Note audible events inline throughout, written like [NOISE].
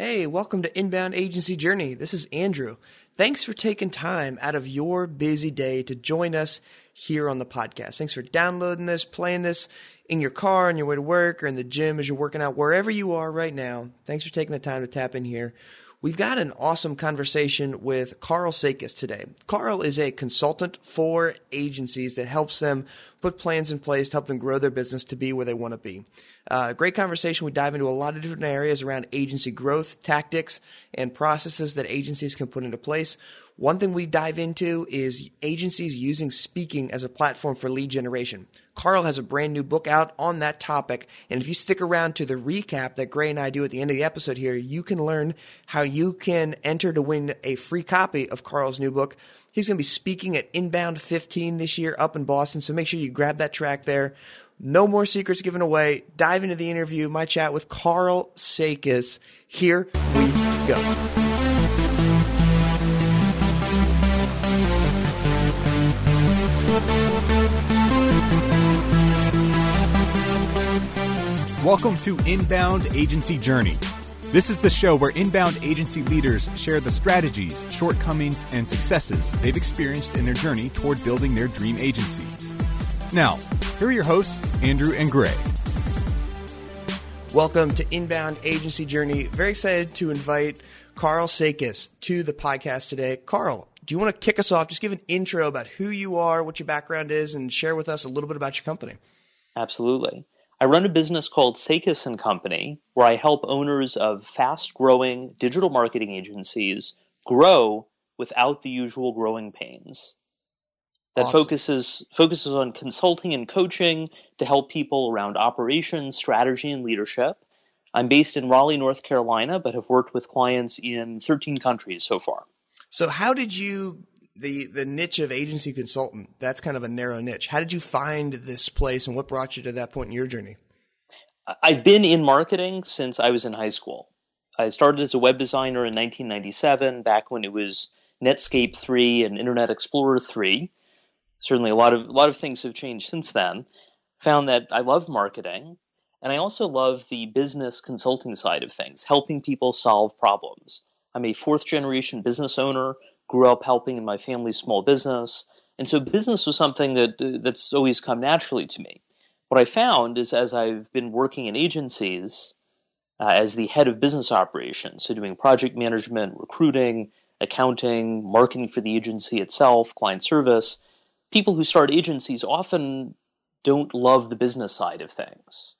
Hey, welcome to Inbound Agency Journey. This is Andrew. Thanks for taking time out of your busy day to join us here on the podcast. Thanks for downloading this, playing this in your car on your way to work or in the gym as you're working out, wherever you are right now. Thanks for taking the time to tap in here. We've got an awesome conversation with Karl Sakas today. Karl is a consultant for agencies that helps them put plans in place to help them grow their business to be where they want to be. Uh, great conversation. We dive into a lot of different areas around agency growth, tactics, and processes that agencies can put into place. One thing we dive into is agencies using speaking as a platform for lead generation. Karl has a brand new book out on that topic. And if you stick around to the recap that Gray and I do at the end of the episode here, you can learn how you can enter to win a free copy of Karl's new book. He's going to be speaking at Inbound 15 this year up in Boston. So make sure you grab that track there. No more secrets given away. Dive into the interview, my chat with Karl Sakas. Here we go. Welcome to Inbound Agency Journey. This is the show where inbound agency leaders share the strategies, shortcomings, and successes they've experienced in their journey toward building their dream agency. Now, here are your hosts, Andrew and Gray. Welcome to Inbound Agency Journey. Very excited to invite Karl Sakas to the podcast today. Karl, do you want to kick us off? Just give an intro about who you are, what your background is, and share with us a little bit about your company. Absolutely. I run a business called Sakas and Company, where I help owners of fast-growing digital marketing agencies grow without the usual growing pains. That awesome. focuses focuses on consulting and coaching to help people around operations, strategy, and leadership. I'm based in Raleigh, North Carolina, but have worked with clients in 13 countries so far. So, how did you the the niche of agency consultant that's kind of a narrow niche. How did you find this place and what brought you to that point in your journey? I've been in marketing since i was in high school. I started as a web designer in 1997 back when it was netscape 3 and internet explorer 3 certainly a lot of a lot of things have changed since then. Found that i love marketing and i also love the business consulting side of things helping people solve problems. I'm a fourth generation business owner grew up helping in my family's small business. And so business was something that that's always come naturally to me. What I found is as I've been working in agencies uh, as the head of business operations, so doing project management, recruiting, accounting, marketing for the agency itself, client service, people who start agencies often don't love the business side of things.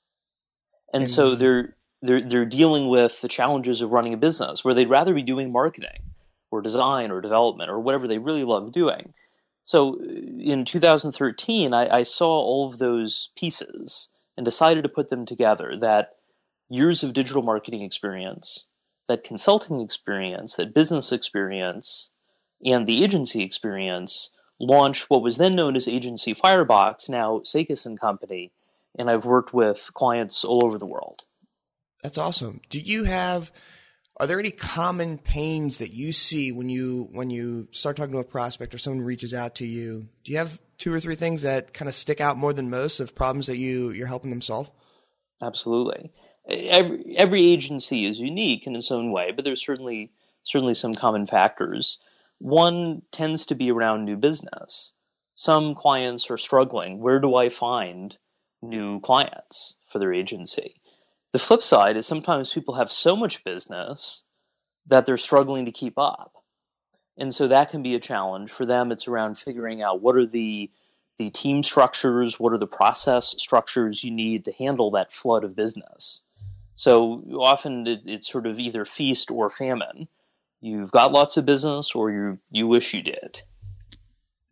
And mm-hmm. so they're they're they're dealing with the challenges of running a business where they'd rather be doing marketing or design or development or whatever they really love doing. So uh, in 2013, I, I, saw all of those pieces and decided to put them together that years of digital marketing experience, that consulting experience, that business experience, and the agency experience launched what was then known as Agency Firebox, now Sakas and Company, and I've worked with clients all over the world. That's awesome. Do you have are there any common pains that you see when you when you start talking to a prospect or someone reaches out to you? Do you have two or three things that kind of stick out more than most of problems that you you're helping them solve? Absolutely. Every every agency is unique in its own way, but there's certainly certainly some common factors. One tends to be around new business. Some clients are struggling. Where do I find new clients for their agency? The flip side is sometimes people have so much business that they're struggling to keep up. And so that can be a challenge for them. It's around figuring out what are the the team structures, what are the process structures you need to handle that flood of business. So often it, it's sort of either feast or famine. You've got lots of business, or you you wish you did.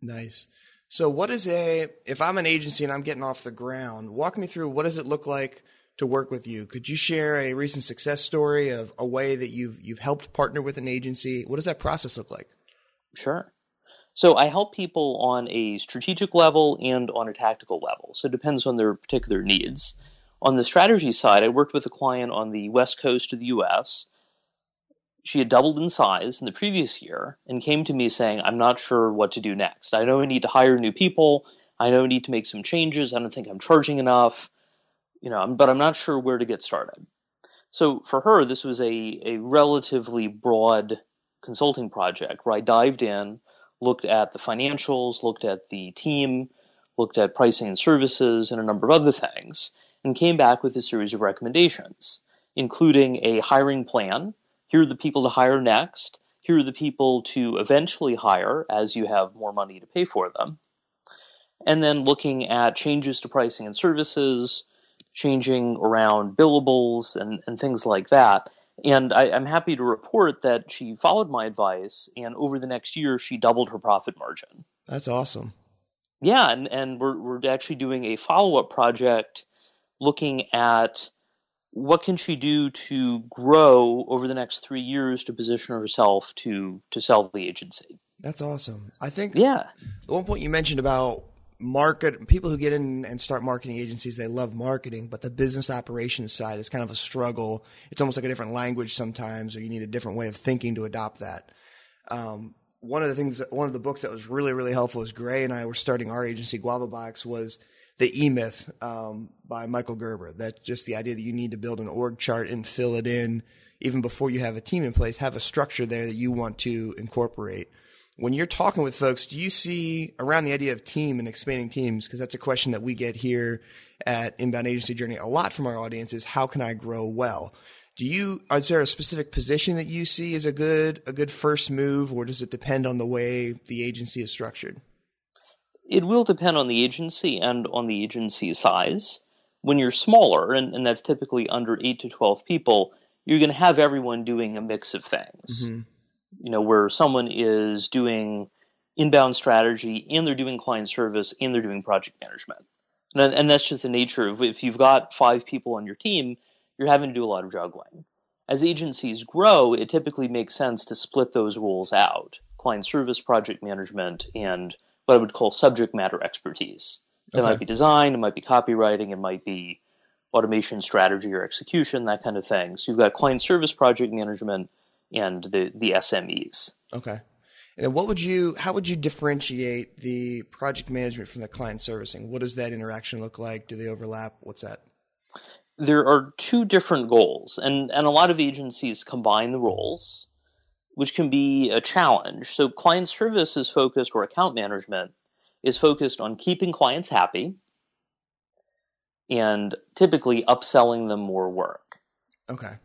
Nice. So, what is a if I'm an agency and I'm getting off the ground? Walk me through what does it look like to work with you. Could you share a recent success story of a way that you've you've helped partner with an agency? What does that process look like? Sure. So I help people on a strategic level and on a tactical level. So it depends on their particular needs. On the strategy side, I worked with a client on the west coast of the US. She had doubled in size in the previous year and came to me saying, I'm not sure what to do next. I know I need to hire new people. I know I need to make some changes. I don't think I'm charging enough you know, but I'm not sure where to get started. So for her, this was a, a relatively broad consulting project where I dived in, looked at the financials, looked at the team, looked at pricing and services, and a number of other things, and came back with a series of recommendations, including a hiring plan. Here are the people to hire next. Here are the people to eventually hire as you have more money to pay for them. And then looking at changes to pricing and services, changing around billables and, and things like that. And I, am happy to report that she followed my advice, and over the next year, she doubled her profit margin. That's awesome. Yeah, and, and we're, we're actually doing a follow up project looking at what can she do to grow over the next three years to position herself to to sell the agency. That's awesome. I think yeah. The one point you mentioned about market people who get in and start marketing agencies they love marketing but the business operations side is kind of a struggle. It's almost like a different language sometimes or you need a different way of thinking to adopt that. Um, one of the things that, one of the books that was really really helpful as gray and i were starting our agency Guavabox was the e-myth um, by michael gerber. That's just the idea that you need to build an org chart and fill it in even before you have a team in place have a structure there that you want to incorporate when you're talking with folks, do you see around the idea of team and expanding teams? Because that's a question that we get here at Inbound Agency Journey a lot from our audience is how can I grow well? Do you is there a specific position that you see as a good a good first move, or does it depend on the way the agency is structured? It will depend on the agency and on the agency size. When you're smaller, and, and that's typically under eight to twelve people, you're going to have everyone doing a mix of things. Mm-hmm you know, where someone is doing inbound strategy and they're doing client service and they're doing project management. And, and that's just the nature of if you've got five people on your team, you're having to do a lot of juggling. As agencies grow, it typically makes sense to split those roles out client service, project management, and what I would call subject matter expertise. It okay. might be design, it might be copywriting, it might be automation strategy or execution, that kind of thing. So you've got client service project management, and the the SMEs. Okay. And what would you how would you differentiate the project management from the client servicing? What does that interaction look like? Do they overlap? What's that? There are two different goals, and, and a lot of agencies combine the roles, which can be a challenge. So client service is focused or account management is focused on keeping clients happy and typically upselling them more work. Okay.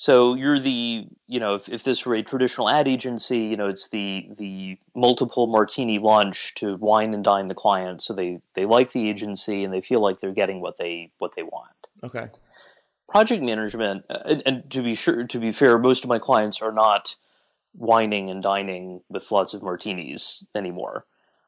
So you're the, you know, if, if this were a traditional ad agency, you know, it's the the multiple martini lunch to wine and dine the client, so they they like the agency and they feel like they're getting what they what they want. Okay. Project management, uh, and, and to be sure, to be fair, most of my clients are not wining and dining with lots of martinis anymore.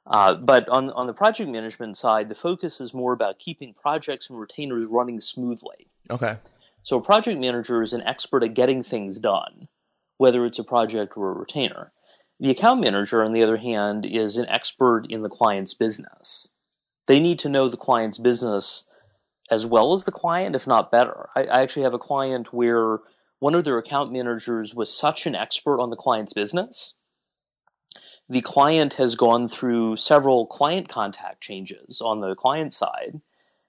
Uh, but on on the project management side, the focus is more about keeping projects and retainers running smoothly. Okay. So a project manager is an expert at getting things done, whether it's a project or a retainer. The account manager, on the other hand, is an expert in the client's business. They need to know the client's business as well as the client, if not better. I, I actually have a client where one of their account managers was such an expert on the client's business. The client has gone through several client contact changes on the client side.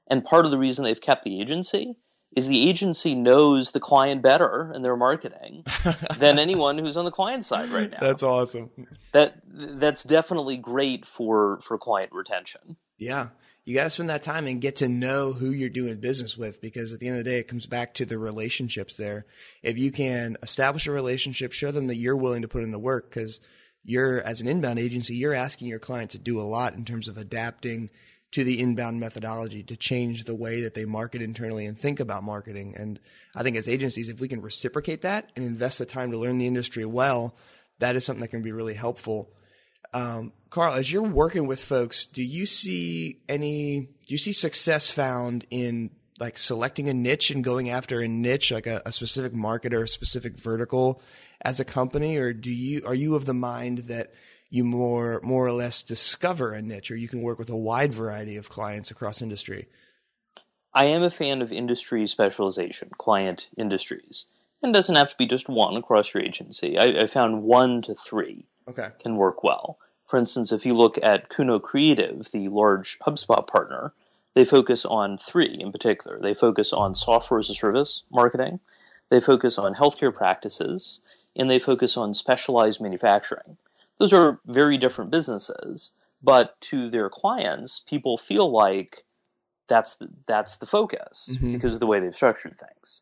And part of the reason they've kept the agency is the agency knows the client better in their marketing [LAUGHS] than anyone who's on the client side right now. That's awesome. That that's definitely great for for client retention. Yeah. You got to spend that time and get to know who you're doing business with because at the end of the day it comes back to the relationships there. If you can establish a relationship, show them that you're willing to put in the work cuz you're as an inbound agency, you're asking your client to do a lot in terms of adapting to the inbound methodology to change the way that they market internally and think about marketing. And I think as agencies, if we can reciprocate that and invest the time to learn the industry well, that is something that can be really helpful. Um, Karl, as you're working with folks, do you see any, do you see success found in like selecting a niche and going after a niche, like a, a specific market or a specific vertical as a company? Or do you, are you of the mind that you more more or less discover a niche or you can work with a wide variety of clients across industry? I am a fan of industry specialization client industries. And doesn't have to be just one across your agency. I, I found one to three okay. can work well. For instance if you look at kuno creative the large hubspot partner they focus on three in particular. They focus on software as a service marketing they focus on healthcare practices, and they focus on specialized manufacturing. Those are very different businesses, but to their clients, people feel like that's the, that's the focus mm-hmm. because of the way they've structured things.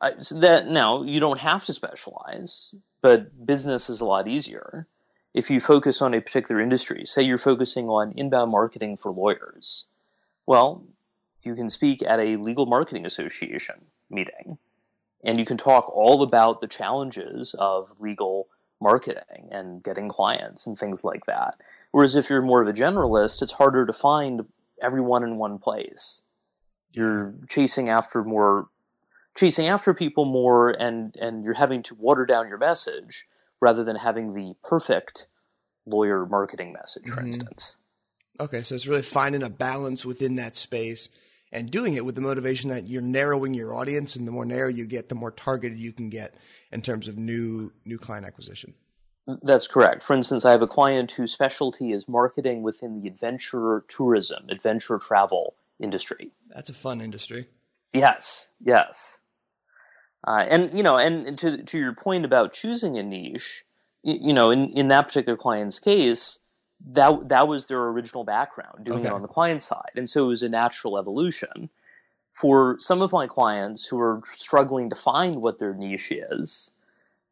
Uh, so that now you don't have to specialize, but business is a lot easier if you focus on a particular industry. Say you're focusing on inbound marketing for lawyers. Well, you can speak at a legal marketing association meeting and you can talk all about the challenges of legal marketing and getting clients and things like that. Whereas if you're more of a generalist, it's harder to find everyone in one place. You're chasing after more chasing after people more and and you're having to water down your message rather than having the perfect lawyer marketing message, for mm-hmm. instance. Okay, so it's really finding a balance within that space and doing it with the motivation that you're narrowing your audience, and the more narrow you get, the more targeted you can get in terms of new new client acquisition. That's correct. For instance, I have a client whose specialty is marketing within the adventure tourism, adventure travel industry. That's a fun industry. Yes, yes. Uh, and you know, and to to your point about choosing a niche, you, know, in in that particular client's case, that that was their original background, doing okay. it on the client side, and so it was a natural evolution. For some of my clients who are struggling to find what their niche is,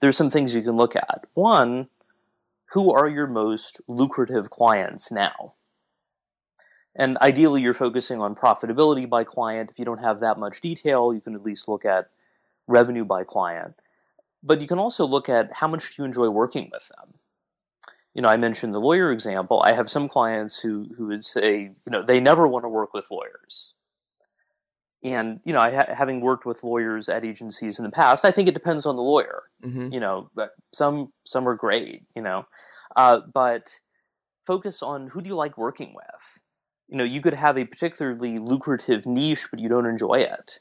there's some things you can look at. One, who are your most lucrative clients now? And ideally, you're focusing on profitability by client. If you don't have that much detail, you can at least look at revenue by client. But you can also look at how much do you enjoy working with them you know, I mentioned the lawyer example. I have some clients who who would say, you know, they never want to work with lawyers. And you know, I ha- having worked with lawyers at agencies in the past, I think it depends on the lawyer. Mm-hmm. You know, some some are great, you know, uh, but focus on who do you like working with. You know, you could have a particularly lucrative niche, but you don't enjoy it.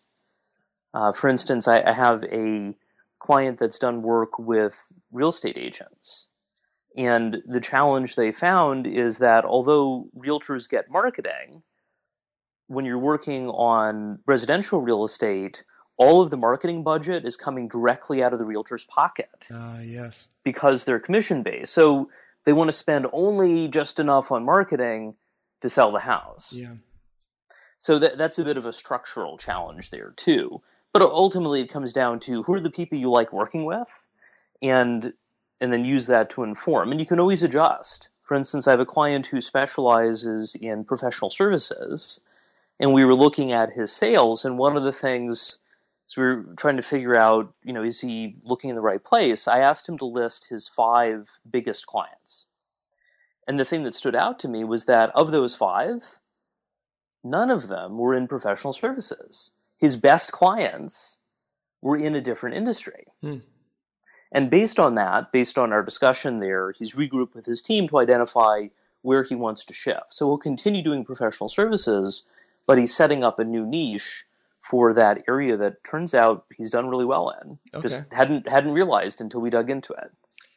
Uh, for instance, I, I have a client that's done work with real estate agents and the challenge they found is that although realtors get marketing, when you're working on residential real estate, all of the marketing budget is coming directly out of the realtor's pocket. Uh, yes. Because they're commission based. So they want to spend only just enough on marketing to sell the house. Yeah. So that, that's a bit of a structural challenge there, too. But ultimately, it comes down to who are the people you like working with and and then use that to inform. And you can always adjust. For instance, I have a client who specializes in professional services, and we were looking at his sales, and one of the things so we were trying to figure out, you know, is he looking in the right place? I asked him to list his five biggest clients. And the thing that stood out to me was that of those five, none of them were in professional services. His best clients were in a different industry. Hmm. And based on that, based on our discussion there, he's regrouped with his team to identify where he wants to shift. So he'll continue doing professional services, but he's setting up a new niche for that area that turns out he's done really well in. Okay. Just hadn't hadn't realized until we dug into it.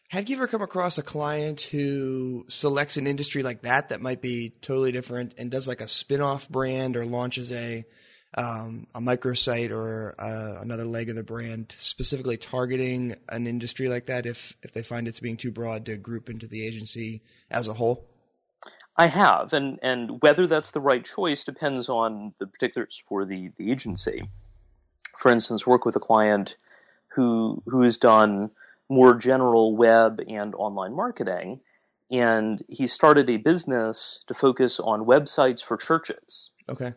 Have you ever come across a client who selects an industry like that that might be totally different and does like a spin-off brand or launches a um, a microsite or uh, another leg of the brand specifically targeting an industry like that if if they find it's being too broad to group into the agency as a whole? I have, and and whether that's the right choice depends on the particulars for the the agency. For instance, work with a client who who has done more general web and online marketing, and he started a business to focus on websites for churches. Okay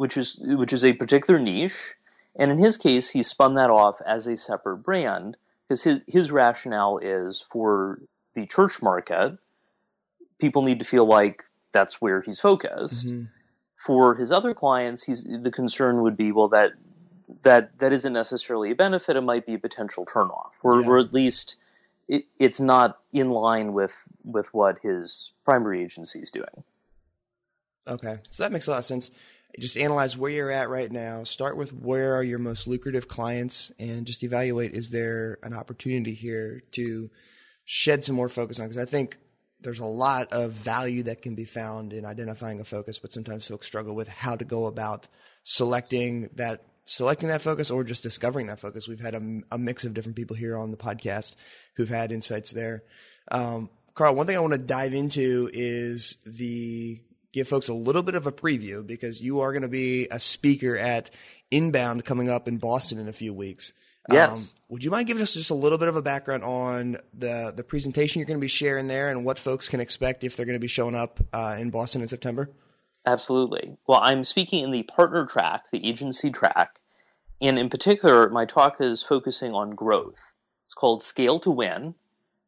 which is which is a particular niche. And in his case, he spun that off as a separate brand because his his rationale is for the church market, people need to feel like that's where he's focused. Mm-hmm. For his other clients, he's the concern would be well that that that isn't necessarily a benefit. It might be a potential turnoff, or, yeah. or at least it, it's not in line with with what his primary agency is doing. Okay, so that makes a lot of sense just analyze where you're at right now. Start with where are your most lucrative clients and just evaluate is there an opportunity here to shed some more focus on? Because I think there's a lot of value that can be found in identifying a focus, but sometimes folks struggle with how to go about selecting that selecting that focus or just discovering that focus. We've had a, a mix of different people here on the podcast who've had insights there. Um, Karl, one thing I want to dive into is the give folks a little bit of a preview because you are going to be a speaker at Inbound coming up in Boston in a few weeks. Yes. Um, would you mind giving us just a little bit of a background on the the presentation you're going to be sharing there and what folks can expect if they're going to be showing up uh, in Boston in September? Absolutely. Well, I'm speaking in the partner track, the agency track, and in particular, my talk is focusing on growth. It's called Scale to Win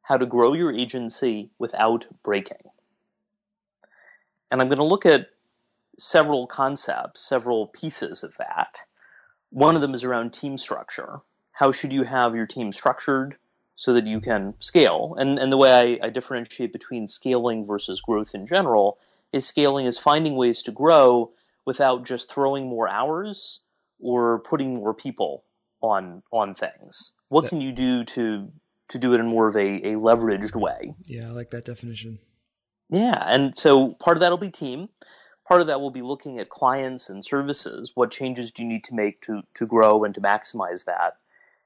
How to Grow Your Agency Without Breaking. And I'm going to look at several concepts, several pieces of that. One of them is around team structure. How should you have your team structured so that you can scale? And, and the way I, I differentiate between scaling versus growth in general is scaling is finding ways to grow without just throwing more hours or putting more people on on things. What can you do to to do it in more of a, a leveraged way? Yeah, I like that definition. Yeah, and so part of that will be team. Part of that will be looking at clients and services. What changes do you need to make to to grow and to maximize that?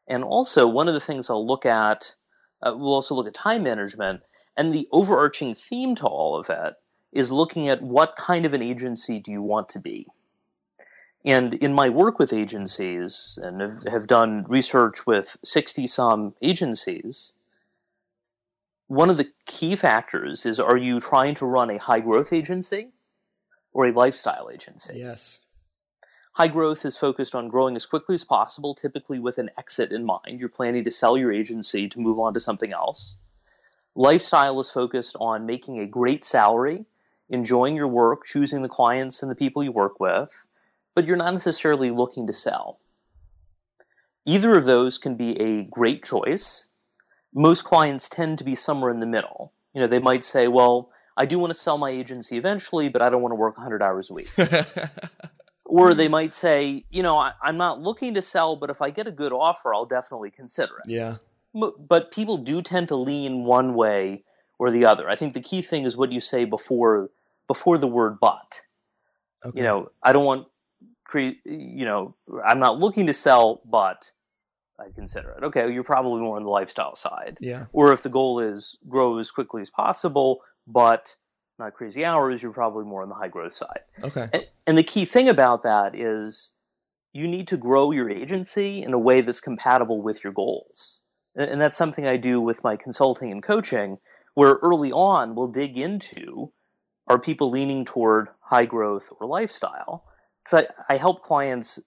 And also, one of the things I'll look at, uh, we'll also look at time management. And the overarching theme to all of it is looking at what kind of an agency do you want to be. And in my work with agencies, and have, have done research with 60 some agencies, one of the key factors is are you trying to run a high growth agency or a lifestyle agency? Yes. High growth is focused on growing as quickly as possible, typically with an exit in mind. You're planning to sell your agency to move on to something else. Lifestyle is focused on making a great salary, enjoying your work, choosing the clients and the people you work with, but you're not necessarily looking to sell. Either of those can be a great choice. Most clients tend to be somewhere in the middle. You know, they might say, well, I do want to sell my agency eventually, but I don't want to work 100 hours a week. [LAUGHS] or they mm. might say, you know, I, am not looking to sell, but if I get a good offer, I'll definitely consider it. Yeah. But people do tend to lean one way or the other. I think the key thing is what you say before before the word but. Okay. You know, I don't want create. You know, I'm not looking to sell, but I consider it. Okay, you're probably more on the lifestyle side. Yeah. Or if the goal is grow as quickly as possible, but not crazy hours, you're probably more on the high growth side. Okay. And, and the key thing about that is you need to grow your agency in a way that's compatible with your goals. And that's something I do with my consulting and coaching, where early on we'll dig into are people leaning toward high growth or lifestyle? Because I, I help clients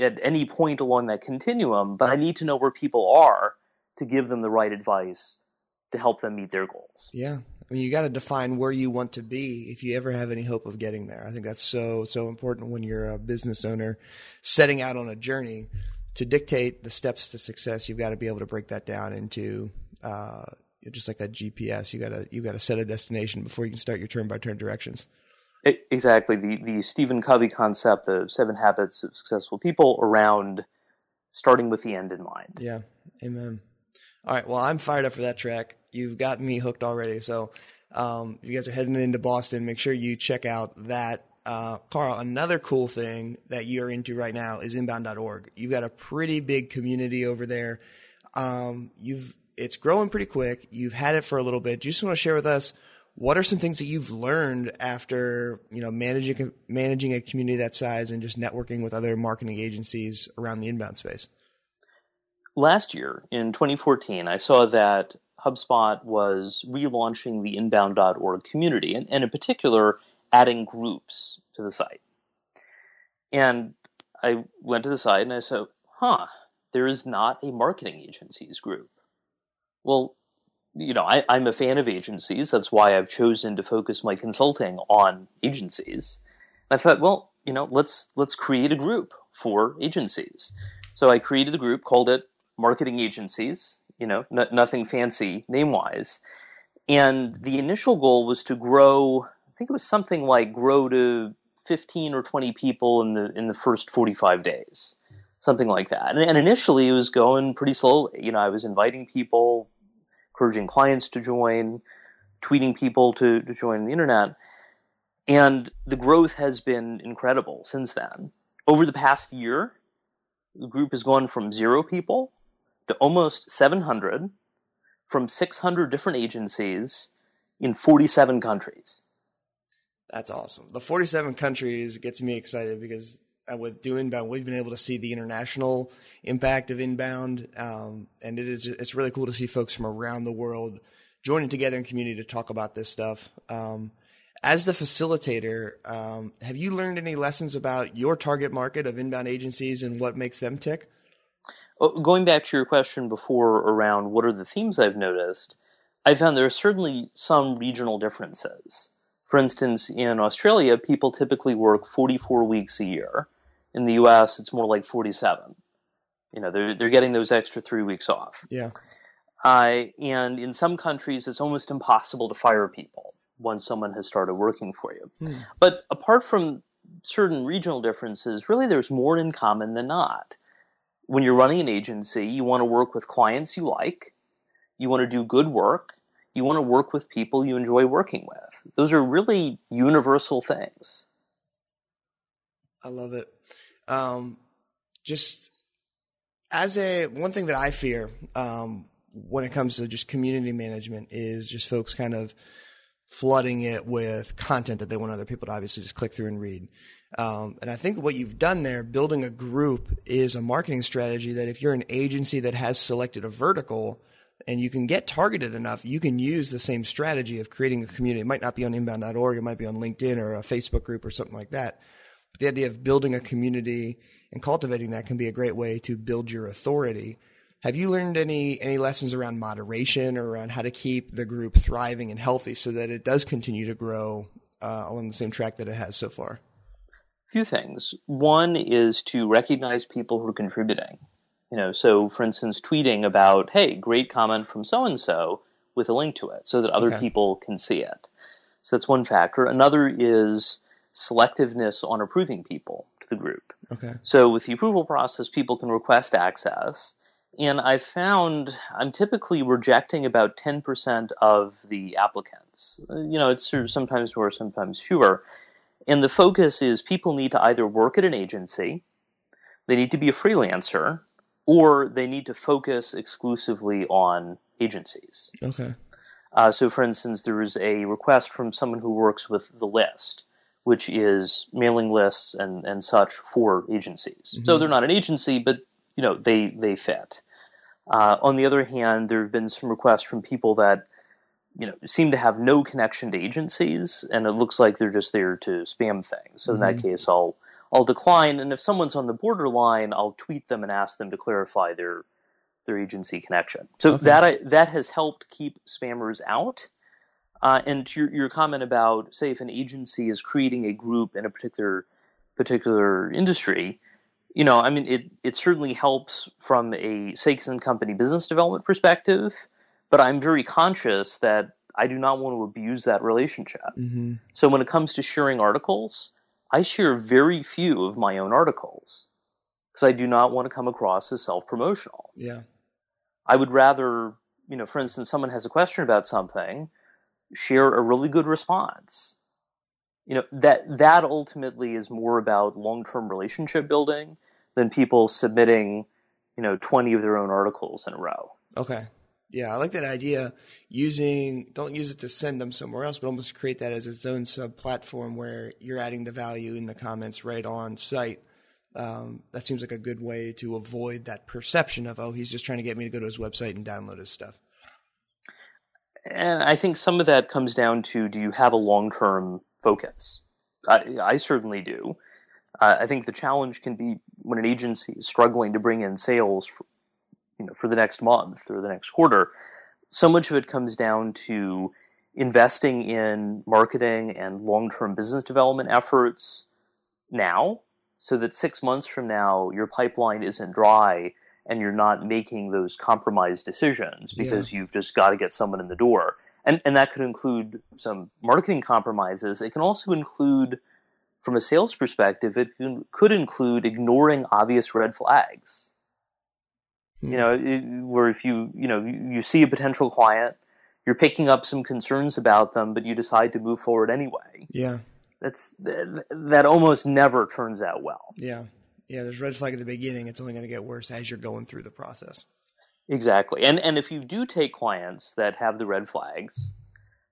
at any point along that continuum, but I need to know where people are to give them the right advice to help them meet their goals. Yeah. I mean, you got to define where you want to be if you ever have any hope of getting there. I think that's so, so important when you're a business owner setting out on a journey to dictate the steps to success, you've got to be able to break that down into uh, just like a GPS. You got to you got to set a destination before you can start your turn by turn directions. Exactly the the Stephen Covey concept of seven habits of successful people around starting with the end in mind. Yeah, amen. All right, well, I'm fired up for that track. You've got me hooked already. So, um, if you guys are heading into Boston, make sure you check out that uh, Karl, another cool thing that you're into right now is inbound.org. You've got a pretty big community over there. Um, you've it's growing pretty quick. You've had it for a little bit. Do you just want to share with us what are some things that you've learned after you know managing managing a community that size and just networking with other marketing agencies around the inbound space? Last year in 2014, I saw that HubSpot was relaunching the inbound.org community, and, and in particular adding groups to the site. And I went to the site and I said, huh, there is not a marketing agencies group. Well, you know, I, am a fan of agencies. That's why I've chosen to focus my consulting on agencies. And I thought, well, you know, let's let's create a group for agencies. So I created a group, called it Marketing Agencies. You know, n- nothing fancy name wise. And the initial goal was to grow I think it was something like grow to 15 or 20 people in the in the first 45 days something like that. And, and, initially it was going pretty slowly. You know i was inviting people encouraging clients to join tweeting people to, to join the internet. And the growth has been incredible since then. Over the past year The group has gone from zero people to almost 700 from 600 different agencies in 47 countries. That's awesome. The 47 countries gets me excited because uh, with Do Inbound, we've been able to see the international impact of inbound, um, and it is it's really cool to see folks from around the world joining together in community to talk about this stuff. Um, as the facilitator, um, have you learned any lessons about your target market of inbound agencies and what makes them tick? Oh, going back to your question before around what are the themes I've noticed, I found there are certainly some regional differences. For instance, in Australia, people typically work 44 weeks a year. In the US, it's more like 47. You know, they're, they're getting those extra three weeks off. Yeah. Uh, and in some countries, it's almost impossible to fire people once someone has started working for you. Hmm. But apart from certain regional differences, really there's more in common than not. When you're running an agency, you want to work with clients you like, you want to do good work, you want to work with people you enjoy working with. Those are really universal things. I love it. Um, just as a one thing that I fear um, when it comes to just community management is just folks kind of flooding it with content that they want other people to obviously just click through and read. Um, and I think what you've done there, building a group, is a marketing strategy that if you're an agency that has selected a vertical and you can get targeted enough, you can use the same strategy of creating a community. It might not be on inbound.org, it might be on LinkedIn or a Facebook group or something like that. But the idea of building a community and cultivating that can be a great way to build your authority have you learned any any lessons around moderation or around how to keep the group thriving and healthy so that it does continue to grow uh, along the same track that it has so far? Few things. One is to recognize people who are contributing. You know, so for instance, tweeting about, "Hey, great comment from so and so," with a link to it, so that other okay. people can see it. So that's one factor. Another is selectiveness on approving people to the group. Okay. So with the approval process, people can request access and I found I'm typically rejecting about 10% of the applicants. You know, it's sort of sometimes more, sometimes fewer. And the focus is people need to either work at an agency, they need to be a freelancer, or they need to focus exclusively on agencies. Okay. Uh, so, for instance, there was a request from someone who works with the list, which is mailing lists and, and such for agencies. Mm-hmm. So they're not an agency, but you know they they fit. Uh, on the other hand, there have been some requests from people that you know seem to have no connection to agencies, and it looks like they're just there to spam things. So mm-hmm. in that mm-hmm. case, I'll I'll decline. And if someone's on the borderline, I'll tweet them and ask them to clarify their their agency connection. So okay. that that has helped keep spammers out. Uh, and to your, your comment about, say, if an agency is creating a group in a particular particular industry, you know, I mean, it, it certainly helps from a Sakas and Company business development perspective, but I'm very conscious that I do not want to abuse that relationship. Mm-hmm. So when it comes to sharing articles, I share very few of my own articles because I do not want to come across as self promotional. Yeah. I would rather, you know, for instance, someone has a question about something, share a really good response you know that that ultimately is more about long-term relationship building than people submitting you know 20 of their own articles in a row okay yeah i like that idea using don't use it to send them somewhere else but almost create that as its own sub platform where you're adding the value in the comments right on site um, that seems like a good way to avoid that perception of oh he's just trying to get me to go to his website and download his stuff and i think some of that comes down to do you have a long-term focus. I, I certainly do. Uh, I think the challenge can be when an agency is struggling to bring in sales, you know, for the next month or the next quarter. So much of it comes down to investing in marketing and long-term business development efforts now, so that six months from now your pipeline isn't dry and you're not making those compromised decisions because yeah. you've just got to get someone in the door and and that could include some marketing compromises. It can also include, from a sales perspective, it can, could include ignoring obvious red flags. Hmm. You know, it, where if you you know you, see a potential client, you're picking up some concerns about them, but you decide to move forward anyway. Yeah, that's that, that almost never turns out well. Yeah, Yeah, there's red flag at the beginning. It's only going to get worse as you're going through the process. Exactly. And and if you do take clients that have the red flags,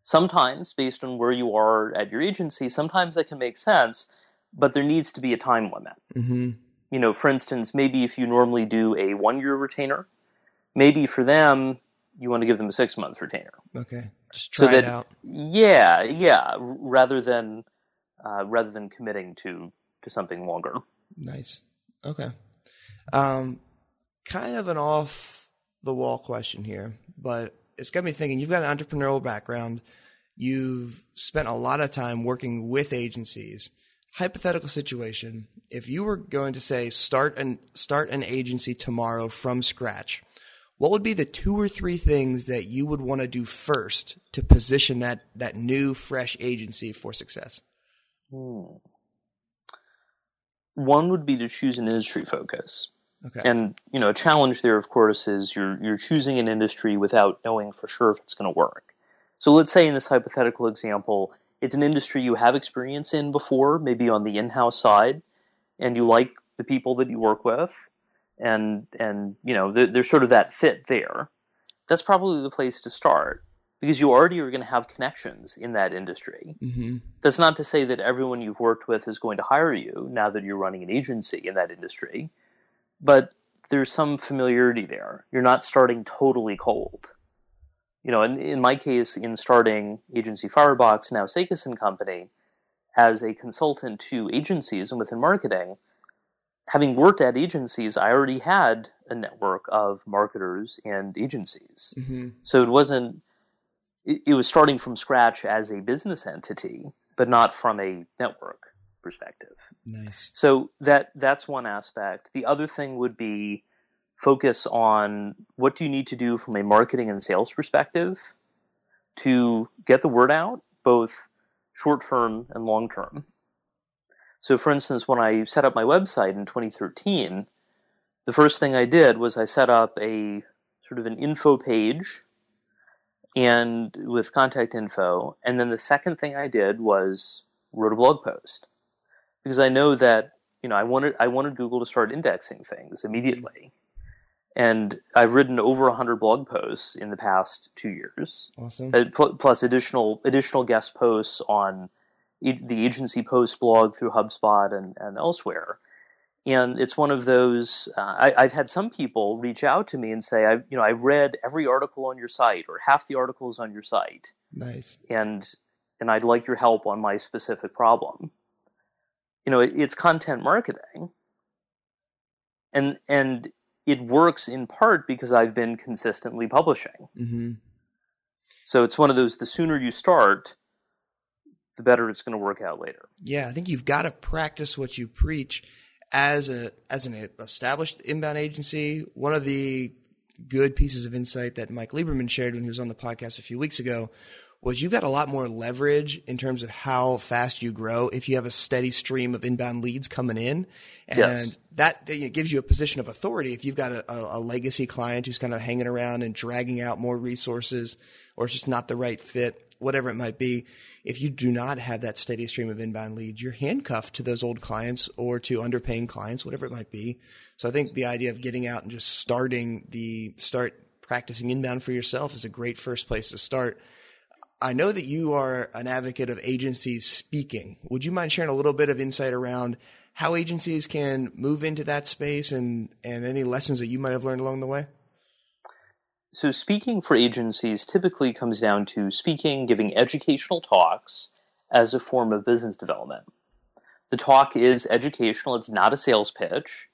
sometimes based on where you are at your agency, sometimes that can make sense, but there needs to be a time limit. Mm-hmm. You know, for instance, maybe if you normally do a one year retainer, maybe for them you want to give them a six month retainer. Okay, just try so that, it out. Yeah, yeah. Rather than uh, rather than committing to to something longer. Nice. Okay. Um, kind of an off the wall question here, but it's got me thinking. You've got an entrepreneurial background. You've spent a lot of time working with agencies. Hypothetical situation: If you were going to say start an start an agency tomorrow from scratch, what would be the two or three things that you would want to do first to position that that new fresh agency for success? Hmm. One would be to choose an industry focus. Okay. And you know, a challenge there, of course, is you're you're choosing an industry without knowing for sure if it's going to work. So let's say in this hypothetical example, it's an industry you have experience in before, maybe on the in-house side, and you like the people that you work with, and and you know, there's sort of that fit there. That's probably the place to start because you already are going to have connections in that industry. Mm-hmm. That's not to say that everyone you've worked with is going to hire you now that you're running an agency in that industry, but there's some familiarity there. You're not starting totally cold. You know, in, in my case, in starting agency Firebox, now Sakas and Company, as a consultant to agencies and within marketing, having worked at agencies, I already had a network of marketers and agencies. Mm-hmm. So it wasn't it, was starting from scratch as a business entity, but not from a network perspective. Nice. So that that's one aspect. The other thing would be focus on what do you need to do from a marketing and sales perspective to get the word out, both short term and long term. So, for instance, when I set up my website in 2013, the first thing I did was I set up a sort of an info page and with contact info. And then the second thing I did was wrote a blog post because I know that you know I wanted I wanted Google to start indexing things mm-hmm. immediately. And I've written over hundred blog posts in the past two years, awesome. Uh, plus additional additional guest posts on the agency post blog through HubSpot and, and elsewhere and it's one of those. Uh, I, have had some people reach out to me and say, "I, you know, I've read every article on your site, or half the articles on your site, nice, and and I'd like your help on my specific problem." You know, it, it's content marketing, and and it works in part because I've been consistently publishing. Mm-hmm. So it's one of those. The sooner you start, the better it's going to work out later. Yeah, I think you've got to practice what you preach as a as an established inbound agency, one of the good pieces of insight that Mike Lieberman shared when he was on the podcast a few weeks ago was you've got a lot more leverage in terms of how fast you grow if you have a steady stream of inbound leads coming in. And yes. that gives you a position of authority. If you've got a, a, legacy client who's kind of hanging around and dragging out more resources or it's just not the right fit, whatever it might be, if you do not have that steady stream of inbound leads, you're handcuffed to those old clients or to underpaying clients, whatever it might be. So I think the idea of getting out and just starting the start practicing inbound for yourself is a great first place to start. I know that you are an advocate of agencies speaking. Would you mind sharing a little bit of insight around how agencies can move into that space and, and any lessons that you might have learned along the way? so speaking for agencies typically comes down to speaking, giving educational talks as a form of business development. The talk is educational, it's not a sales pitch.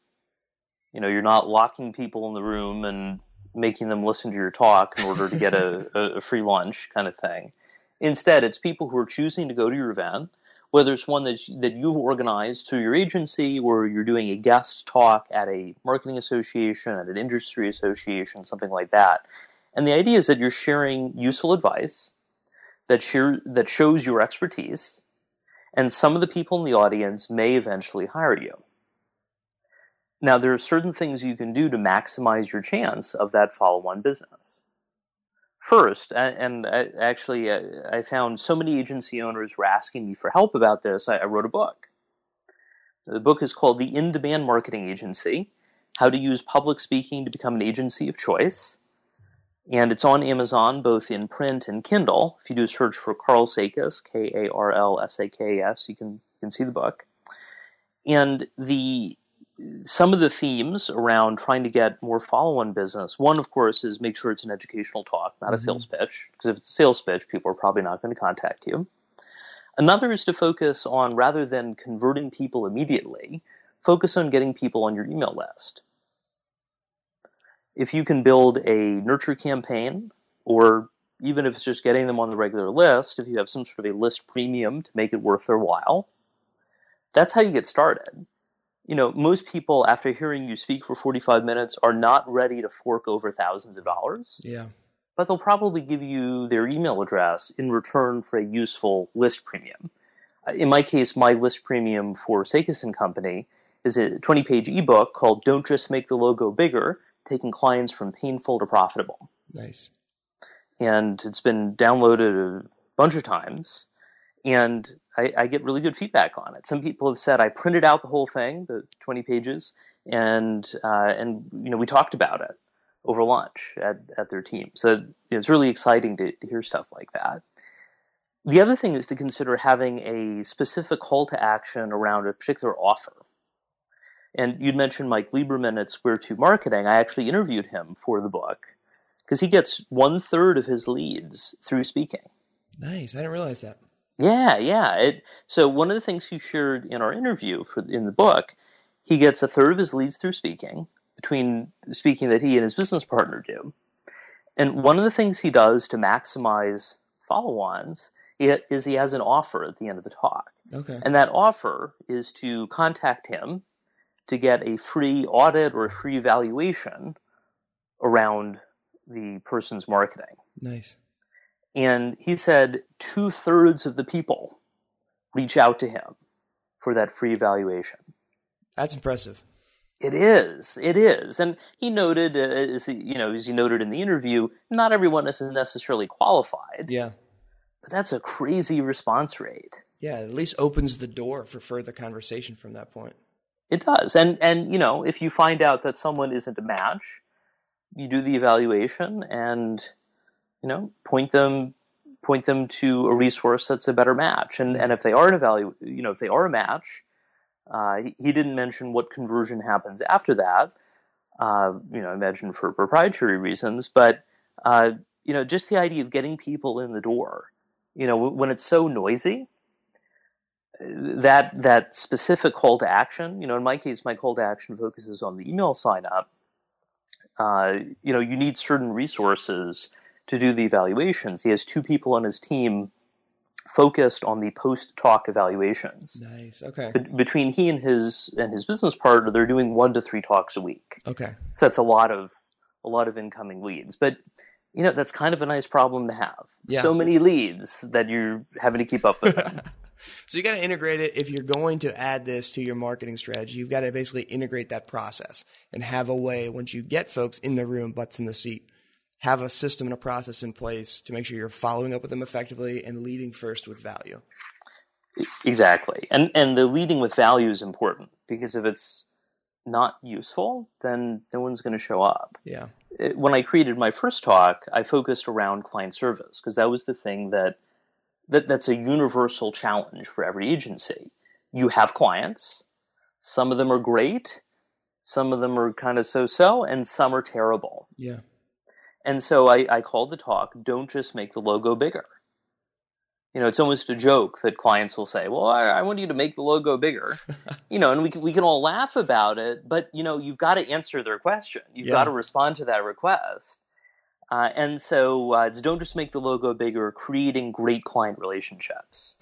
You know, you're not locking people in the room and making them listen to your talk in order to get [LAUGHS] a, a free lunch kind of thing. Instead, it's people who are choosing to go to your event, whether it's one that, that you've organized through your agency or you're doing a guest talk at a marketing association, at an industry association, something like that. And the idea is that you're sharing useful advice that share, that shows your expertise, and some of the people in the audience may eventually hire you. Now, there are certain things you can do to maximize your chance of that follow-on business first, and I, actually, uh, I found so many agency owners were asking me for help about this. I, I wrote a book. The book is called The In Demand Marketing Agency How to Use Public Speaking to Become an Agency of Choice. And it's on Amazon both in print and Kindle. If you do a search for Karl Sakas, K A R L S A K S, you can, you can see the book. And the some of the themes around trying to get more follow-on business. One, of course, is make sure it's an educational talk, not a mm-hmm. sales pitch, because if it's a sales pitch, people are probably not going to contact you. Another is to focus on rather than converting people immediately, focus on getting people on your email list. If you can build a nurture campaign, or even if it's just getting them on the regular list, if you have some sort of a list premium to make it worth their while, that's how you get started. You know, most people, after hearing you speak for 45 minutes, are not ready to fork over thousands of dollars. Yeah but they'll probably give you their email address in return for a useful list premium. Uh, in my case, my list premium for Sakas and Company is a 20 page ebook called Don't Just Make the Logo Bigger Taking Clients from Painful to Profitable. Nice. And it's been downloaded a bunch of times, and I, I get really good feedback on it. Some people have said I printed out the whole thing, the 20 pages, and uh, and you know we talked about it over lunch at, at their team. So it's really exciting to, to hear stuff like that. The other thing is to consider having a specific call to action around a particular offer. And you'd mentioned Mike Lieberman at Square Two Marketing. I actually interviewed him for the book because he gets one third of his leads through speaking. Nice. I didn't realize that. Yeah, yeah. It, so one of the things he shared in our interview for in the book, he gets a third of his leads through speaking between speaking that he and his business partner do. And one of the things he does to maximize follow ons is he has an offer at the end of the talk. Okay. And that offer is to contact him to get a free audit or a free valuation around the person's marketing. Nice. And he said two thirds of the people reach out to him for that free evaluation. That's impressive. It is. It is. And he noted, uh, as he, you know, as he noted in the interview, not everyone is necessarily qualified. Yeah. But that's a crazy response rate. Yeah, it at least opens the door for further conversation from that point. It does. And and you know, if you find out that someone isn't a match, you do the evaluation and you know, point them point them to a resource that's a better match. And and if they are an evalu you know, if they are a match, uh, he, didn't mention what conversion happens after that. Uh, you know, I imagine for proprietary reasons, but uh, you know, just the idea of getting people in the door. You know, when it's so noisy, that that specific call to action. You know, in my case, my call to action focuses on the email sign up. Uh, you know, you need certain resources to do the evaluations. He has two people on his team focused on the post talk evaluations. Nice. Okay. Be- between he and his and his business partner, they're doing one to three talks a week. Okay. So that's a lot of a lot of incoming leads. But you know, that's kind of a nice problem to have. Yeah. So many leads that you're having to keep up with them. [LAUGHS] so you got to integrate it. If you're going to add this to your marketing strategy, you've got to basically integrate that process and have a way once you get folks in the room, butts in the seat, have a system and a process in place to make sure you're following up with them effectively and leading first with value. Exactly. And and the leading with value is important because if it's not useful, then no one's going to show up. Yeah. When I created my first talk, I focused around client service because that was the thing that that that's a universal challenge for every agency. You have clients, some of them are great, some of them are kind of so-so, and some are terrible. Yeah. And so I, I called the talk, Don't Just Make the Logo Bigger. You know, it's almost a joke that clients will say, Well, I, I want you to make the logo bigger. [LAUGHS] you know, and we can, we can all laugh about it, but, you know, you've got to answer their question. You've yeah. got to respond to that request. Uh, and so uh, it's don't just make the logo bigger, creating great client relationships.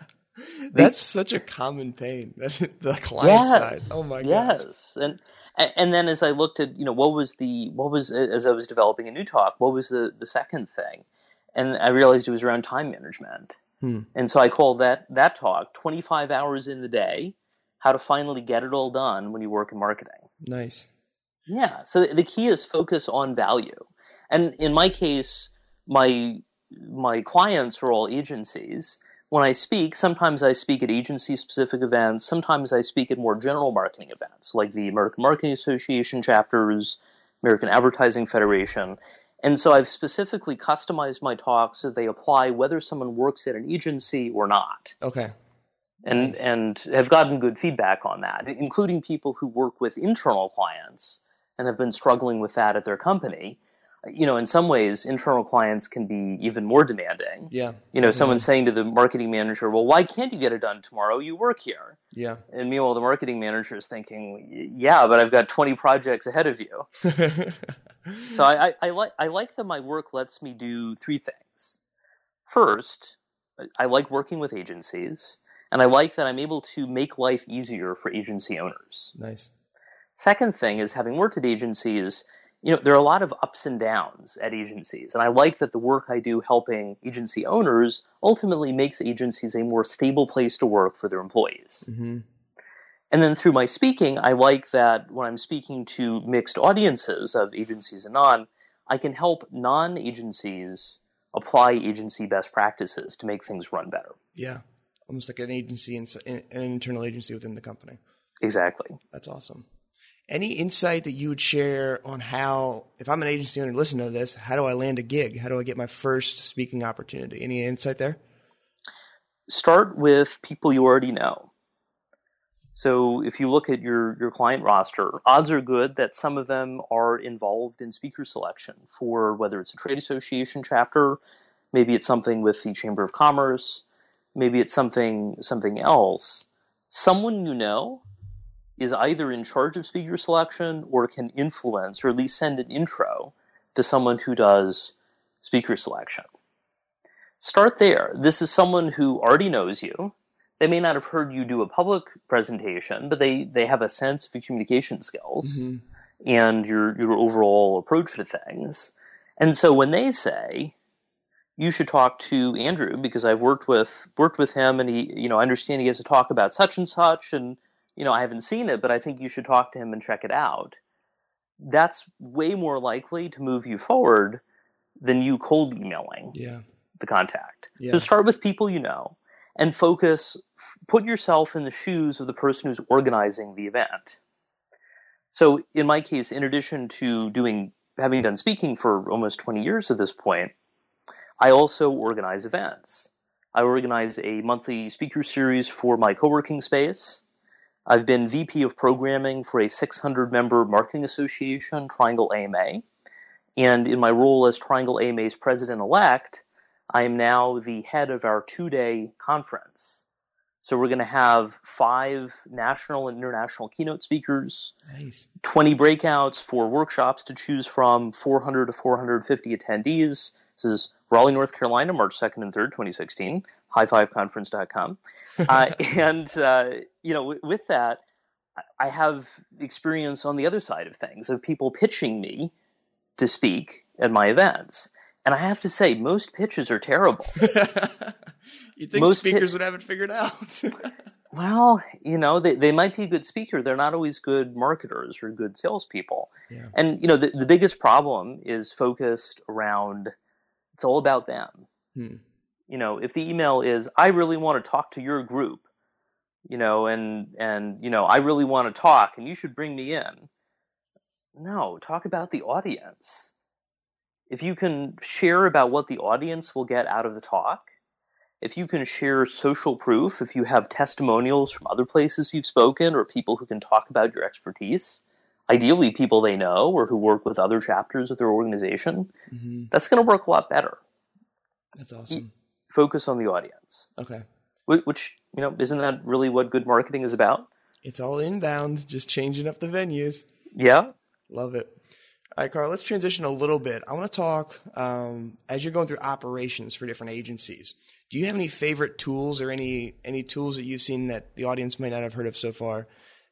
[LAUGHS] That's such a common pain. [LAUGHS] the client yes, side. Oh my yes. Yes. And and then as I looked at, you know, what was the what was as I was developing a new talk, what was the the second thing, and I realized it was around time management. Hmm. And so I called that that talk 25 hours in the day, how to finally get it all done when you work in marketing. Nice. Yeah. So the key is focus on value. And in my case, my my clients are all agencies, when I speak, sometimes I speak at agency specific events, sometimes I speak at more general marketing events, like the American Marketing Association chapters, American Advertising Federation. And so I've specifically customized my talks so they apply whether someone works at an agency or not. Okay. And Nice. and have gotten good feedback on that, including people who work with internal clients and have been struggling with that at their company. You know, in some ways, internal clients can be even more demanding. Yeah. You know, someone saying to the marketing manager, "Well, why can't you get it done tomorrow? You work here." Yeah. And meanwhile, the marketing manager is thinking, "Yeah, but I've got 20 projects ahead of you." [LAUGHS] So I, I, I like I like that my work lets me do three things. First, I like working with agencies, and I like that I'm able to make life easier for agency owners. nice. Second thing is having worked at agencies, you know, there are a lot of ups and downs at agencies, and I like that the work I do helping agency owners ultimately makes agencies a more stable place to work for their employees. hmm And then through my speaking, I like that when I'm speaking to mixed audiences of agencies and non, I can help non agencies apply agency best practices to make things run better. Yeah. Almost like an agency, ins- an internal agency within the company. Exactly. That's awesome. Any insight that you would share on how, if I'm an agency owner, listen to this, how do I land a gig? How do I get my first speaking opportunity? Any insight there? Start with people you already know. So if you look at your, your client roster, odds are good that some of them are involved in speaker selection for whether it's a trade association chapter, maybe it's something with the Chamber of Commerce, maybe it's something something else. Someone you know is either in charge of speaker selection or can influence or at least send an intro to someone who does speaker selection. Start there. This is someone who already knows you. They may not have heard you do a public presentation, but they, they have a sense of your communication skills Mhm. and your your overall approach to things. And so when they say you should talk to Andrew because I've worked with worked with him and he you know I understand he has a talk about such and such and you know I haven't seen it but I think you should talk to him and check it out. That's way more likely to move you forward than you cold emailing Yeah. the contact. Yeah. So start with people you know and focus, f- put yourself in the shoes of the person who's organizing the event. So in my case, in addition to doing, having done speaking for almost 20 years at this point, I also organize events. I organize a monthly speaker series for my co-working space. I've been VP of programming for a 600 member marketing association, Triangle AMA. And in my role as Triangle AMA's president elect, I am now the head of our two day conference. So we're going to have five national and international keynote speakers, Nice. 20 breakouts, four workshops to choose from, 400 to 450 attendees. This is Raleigh, North Carolina, March 2nd and 3rd, 2016, highfiveconference.com. uh, [LAUGHS] and, uh, you know, w- with that, I- I have experience on the other side of things of people pitching me to speak at my events. And I have to say, most pitches are terrible. [LAUGHS] you think Most speakers pit- would have it figured out? [LAUGHS] Well, you know, they, they might be a good speaker. They're not always good marketers or good salespeople. Yeah. And, you know, the, the biggest problem is focused around it's all about them. Hmm. You know, if the email is, I really want to talk to your group, you know, and, and, you know, I really want to talk and you should bring me in. No, talk about the audience. If you can share about what the audience will get out of the talk, if you can share social proof, if you have testimonials from other places you've spoken or people who can talk about your expertise, ideally people they know or who work with other chapters of their organization, hmm that's going to work a lot better. That's awesome. Focus on the audience, Okay. Which, you know, isn't that really what good marketing is about? It's all inbound, just changing up the venues. Yeah. Love it. All right, Karl, let's transition a little bit. I want to talk um, as you're going through operations for different agencies. Do you have any favorite tools or any any tools that you've seen that the audience might not have heard of so far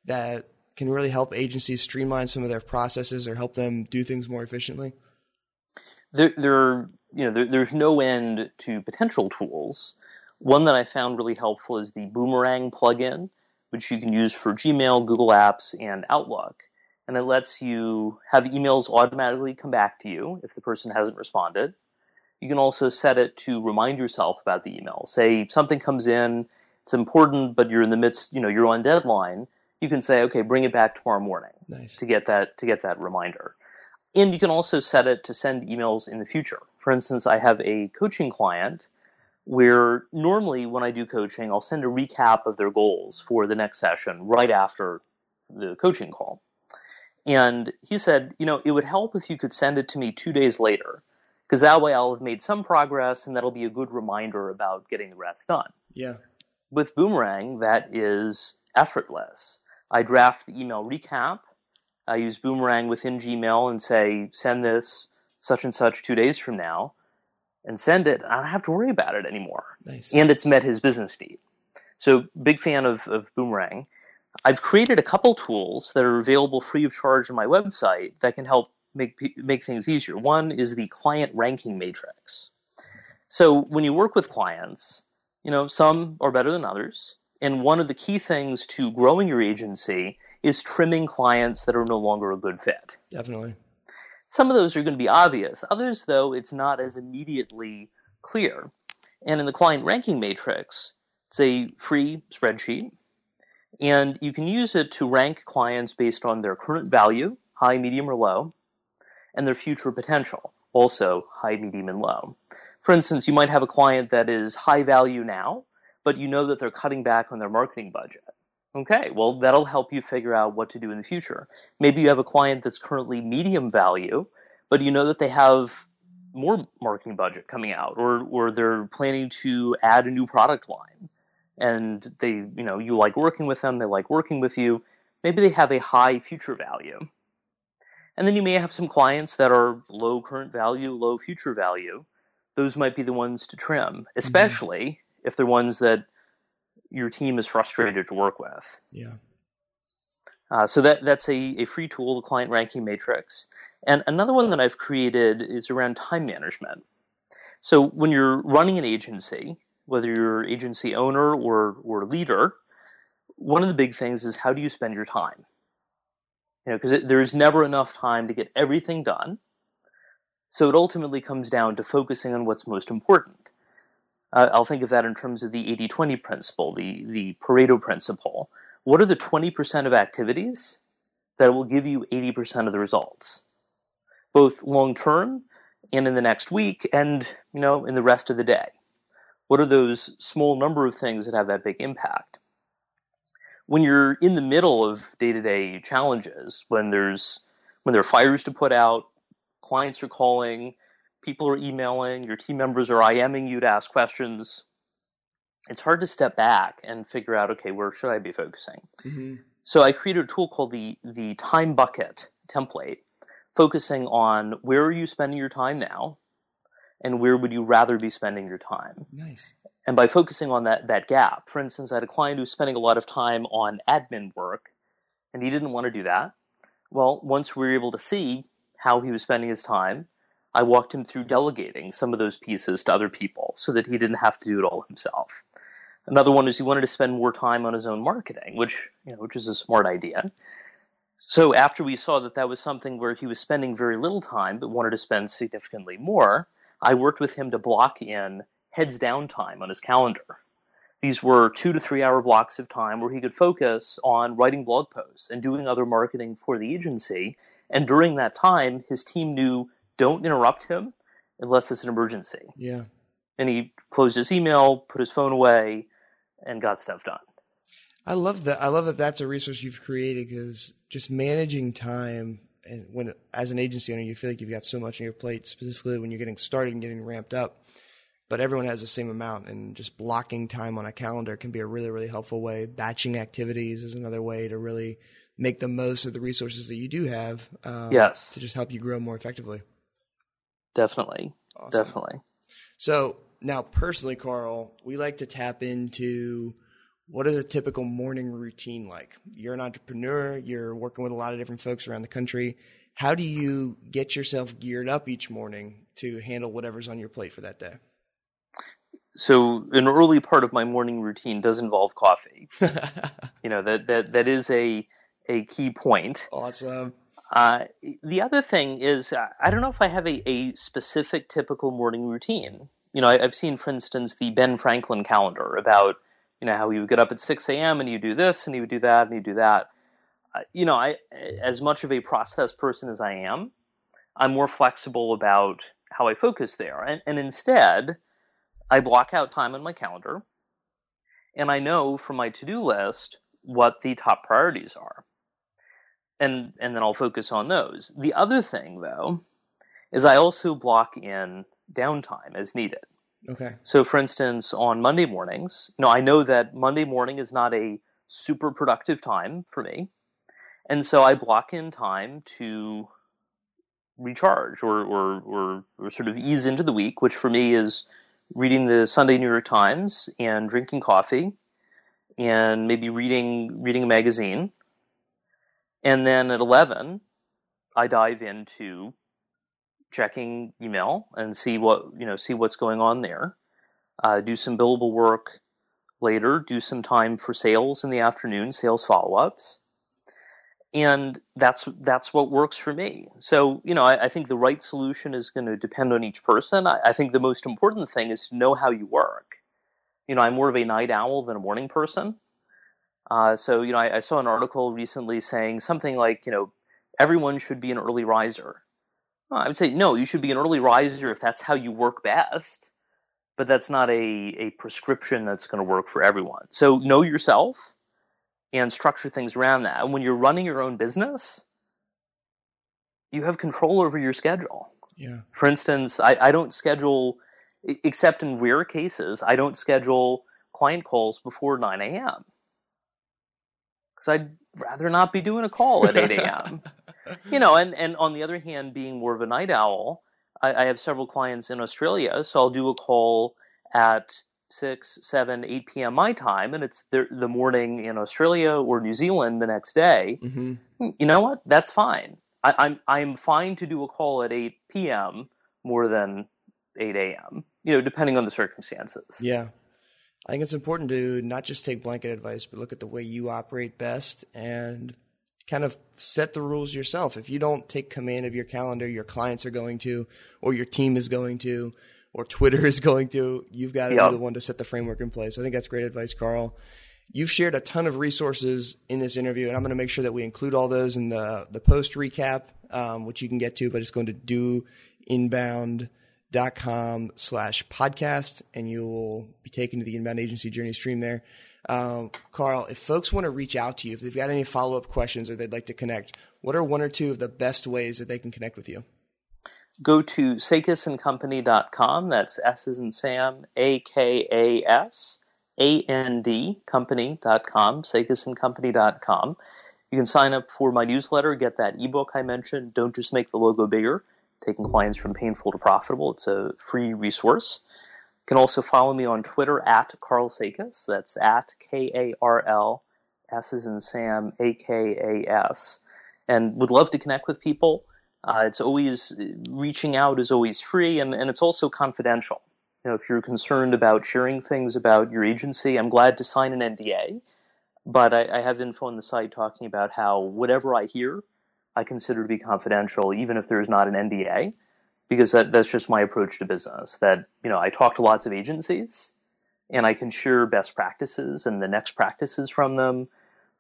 that can really help agencies streamline some of their processes or help them do things more efficiently? there, there, you know, there, there's no end to potential tools. One that I found really helpful is the Boomerang plugin, which you can use for Gmail, Google Apps, and Outlook. And it lets you have emails automatically come back to you if the person hasn't responded. You can also set it to remind yourself about the email. Say something comes in, it's important, but you're in the midst, you know, you're on deadline. You can say, okay, bring it back tomorrow morning Nice. to get that to get that reminder. And you can also set it to send emails in the future. For instance, I have a coaching client where normally when I do coaching, I'll send a recap of their goals for the next session right after the coaching call. And he said, you know, it would help if you could send it to me two days later, because that way I'll have made some progress and that'll be a good reminder about getting the rest done. Yeah. With Boomerang, that is effortless. I draft the email recap. I use Boomerang within Gmail and say, send this such and such two days from now, and send it. I don't have to worry about it anymore. Nice. And it's met his business need. So, big fan of, of Boomerang. I've created a couple tools that are available free of charge on my website that can help make make things easier. One is the client ranking matrix. So when you work with clients, you know some are better than others, and one of the key things to growing your agency is trimming clients that are no longer a good fit. Definitely. Some of those are going to be obvious. Others, though, it's not as immediately clear. And in the client ranking matrix, it's a free spreadsheet, and you can use it to rank clients based on their current value, high, medium, or low, and their future potential, also high, medium, and low. For instance, you might have a client that is high value now, but you know that they're cutting back on their marketing budget. Okay, well, that'll help you figure out what to do in the future. Maybe you have a client that's currently medium value, but you know that they have more marketing budget coming out, or, or they're planning to add a new product line. And they, you know, you like working with them, they like working with you. Maybe they have a high future value. And then you may have some clients that are low current value, low future value. Those might be the ones to trim, mm-hmm. especially if they're ones that your team is frustrated to work with. Yeah. Uh, so that that's a, a free tool, the client ranking matrix. And another one that I've created is around time management. So when you're running an agency, whether you're agency owner or or leader, one of the big things is how do you spend your time? You know, because there's never enough time to get everything done. So it ultimately comes down to focusing on what's most important. Uh, I'll think of that in terms of the 80-20 principle, the the Pareto principle. What are the 20% of activities that will give you 80% of the results, both long term and in the next week, and you know in the rest of the day? What are those small number of things that have that big impact? When you're in the middle of day-to-day challenges, when there's when there are fires to put out, clients are calling, people are emailing, your team members are IMing you to ask questions. It's hard to step back and figure out, okay, where should I be focusing? Mm-hmm. So I created a tool called the the time bucket template, focusing on where are you spending your time now, and where would you rather be spending your time. Nice. And by focusing on that that gap, for instance, I had a client who was spending a lot of time on admin work, and he didn't want to do that. Well, once we were able to see how he was spending his time, I walked him through delegating some of those pieces to other people so that he didn't have to do it all himself. Another one is he wanted to spend more time on his own marketing, which you know, which is a smart idea. So after we saw that that was something where he was spending very little time but wanted to spend significantly more, I worked with him to block in heads down time on his calendar. These were two to three hour blocks of time where he could focus on writing blog posts and doing other marketing for the agency. And during that time, his team knew don't interrupt him unless it's an emergency. Yeah. And he closed his email, put his phone away, and got stuff done. I love that. I love that that's a resource you've created because just managing time and when as an agency owner you feel like you've got so much on your plate, specifically when you're getting started and getting ramped up. But everyone has the same amount, and just blocking time on a calendar can be a really, really helpful way. Batching activities is another way to really make the most of the resources that you do have. Um, Yes. To just help you grow more effectively. Definitely. Awesome. Definitely. So now, personally, Karl, we like to tap into what is a typical morning routine like? You're an entrepreneur, you're working with a lot of different folks around the country. How do you get yourself geared up each morning to handle whatever's on your plate for that day? So an early part of my morning routine does involve coffee. [LAUGHS] You know, that that that is a a key point. awesome. Uh, the other thing is, uh, I don't know if I have a, a specific typical morning routine. You know, I, have seen, for instance, the Ben Franklin calendar about, you know, how he would get up at 6 a.m. and he would do this and he would do that and he'd do that. Uh, you know, I, as much of a process person as I am, I'm more flexible about how I focus there. And, and instead, I block out time on my calendar and I know from my to do list what the top priorities are and and then I'll focus on those. The other thing though is I also block in downtime as needed. Okay. So for instance, on Monday mornings, you know, I know that Monday morning is not a super productive time for me. And so I block in time to recharge or, or, or, or sort of ease into the week, which for me is reading the Sunday New York Times and drinking coffee and maybe reading reading a magazine and then at 11, I dive into checking email and see what, you know, see what's going on there. Uh, do some billable work later, do some time for sales in the afternoon, sales follow-ups. And that's that's what works for me. So, you know, I, I think the right solution is going to depend on each person. I, I think the most important thing is to know how you work. You know, I'm more of a night owl than a morning person. Uh, so, you know, I, I, saw an article recently saying something like, you know, everyone should be an early riser. Well, I would say, no, you should be an early riser if that's how you work best, but that's not a, a prescription that's going to work for everyone. So, know yourself and structure things around that. And when you're running your own business, you have control over your schedule. Yeah. For instance, I, I don't schedule, except in rare cases, I don't schedule client calls before 9 a.m because I'd rather not be doing a call at 8 a.m. [LAUGHS] you know, and, and on the other hand, being more of a night owl, I, I have several clients in Australia, so I'll do a call at 6, 7, 8 p.m. my time, and it's the, the morning in Australia or New Zealand the next day. Mm-hmm. You know what? That's fine. I, I'm I'm fine to do a call at 8 p.m. more than 8 a.m. You know, depending on the circumstances. Yeah. I think it's important to not just take blanket advice, but look at the way you operate best and kind of set the rules yourself. If you don't take command of your calendar, your clients are going to, or your team is going to, or Twitter [LAUGHS] is going to. You've got to yep. be the one to set the framework in place. I think that's great advice, Karl. You've shared a ton of resources in this interview, and I'm going to make sure that we include all those in the the post recap, um, which you can get to. But it's going to do inbound dot com slash podcast and you will be taken to the inbound agency journey stream there. Um, karl if folks want to reach out to you if they've got any follow-up questions or they'd like to connect what are one or two of the best ways that they can connect with you? Go to sakasandcompany.com that's s is in sam a-k-a-s a-n-d company.com sakasandcompany.com you can sign up for my newsletter get that ebook i mentioned don't just make the logo bigger taking clients from painful to profitable. It's a free resource. You can also follow me on Twitter at Karl Sakas. That's at K A R L S is in Sam A K A S. And would love to connect with people. Uh, it's always reaching out is always free, and, and it's also confidential. You know, if you're concerned about sharing things about your agency, I'm glad to sign an NDA. But I, I have info on the site talking about how whatever I hear I consider to be confidential, even if there's not an NDA, because that, that's just my approach to business. That, you know, I talk to lots of agencies and I can share best practices and the next practices from them,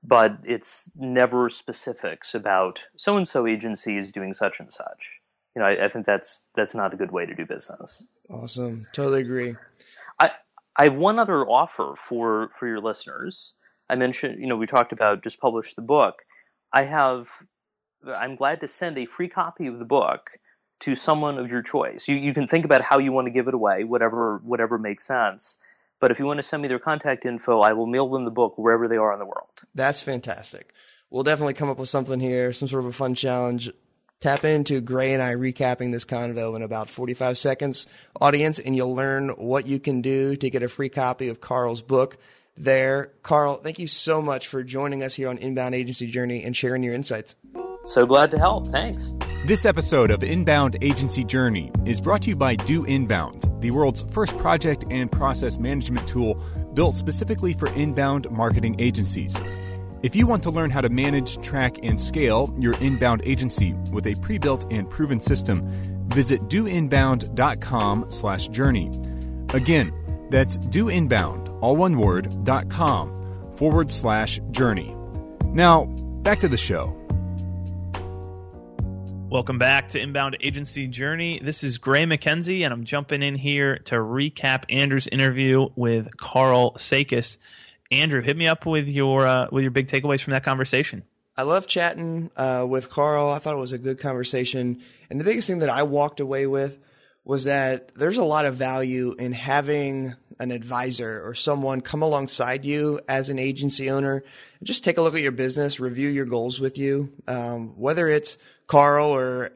but it's never specifics about so and so agency is doing such and such. You know, I, I think that's that's not a good way to do business. Awesome. Totally agree. I I have one other offer for for your listeners. I mentioned, you know, we talked about just publish the book. I have I'm glad to send a free copy of the book to someone of your choice. You, you can think about how you want to give it away, whatever whatever makes sense. But if you want to send me their contact info, I will mail them the book wherever they are in the world. That's fantastic. We'll definitely come up with something here, some sort of a fun challenge. Tap into Gray and I recapping this convo in about 45 seconds, audience, and you'll learn what you can do to get a free copy of Karl's book there. Karl, thank you so much for joining us here on Inbound Agency Journey and sharing your insights. So glad to help. Thanks. This episode of Inbound Agency Journey is brought to you by Do Inbound, the world's first project and process management tool built specifically for inbound marketing agencies. If you want to learn how to manage, track, and scale your inbound agency with a pre-built and proven system, visit doinbound.com slash journey. Again, that's doinbound, all one word, dot com forward slash journey. Now, back to the show. Welcome back to Inbound Agency Journey. This is Gray McKenzie, and I'm jumping in here to recap Andrew's interview with Karl Sakas. Andrew, hit me up with your uh, with your big takeaways from that conversation. I love chatting uh, with Karl. I thought it was a good conversation, and the biggest thing that I walked away with was that there's a lot of value in having an advisor or someone come alongside you as an agency owner and just take a look at your business, review your goals with you, um, whether it's Karl or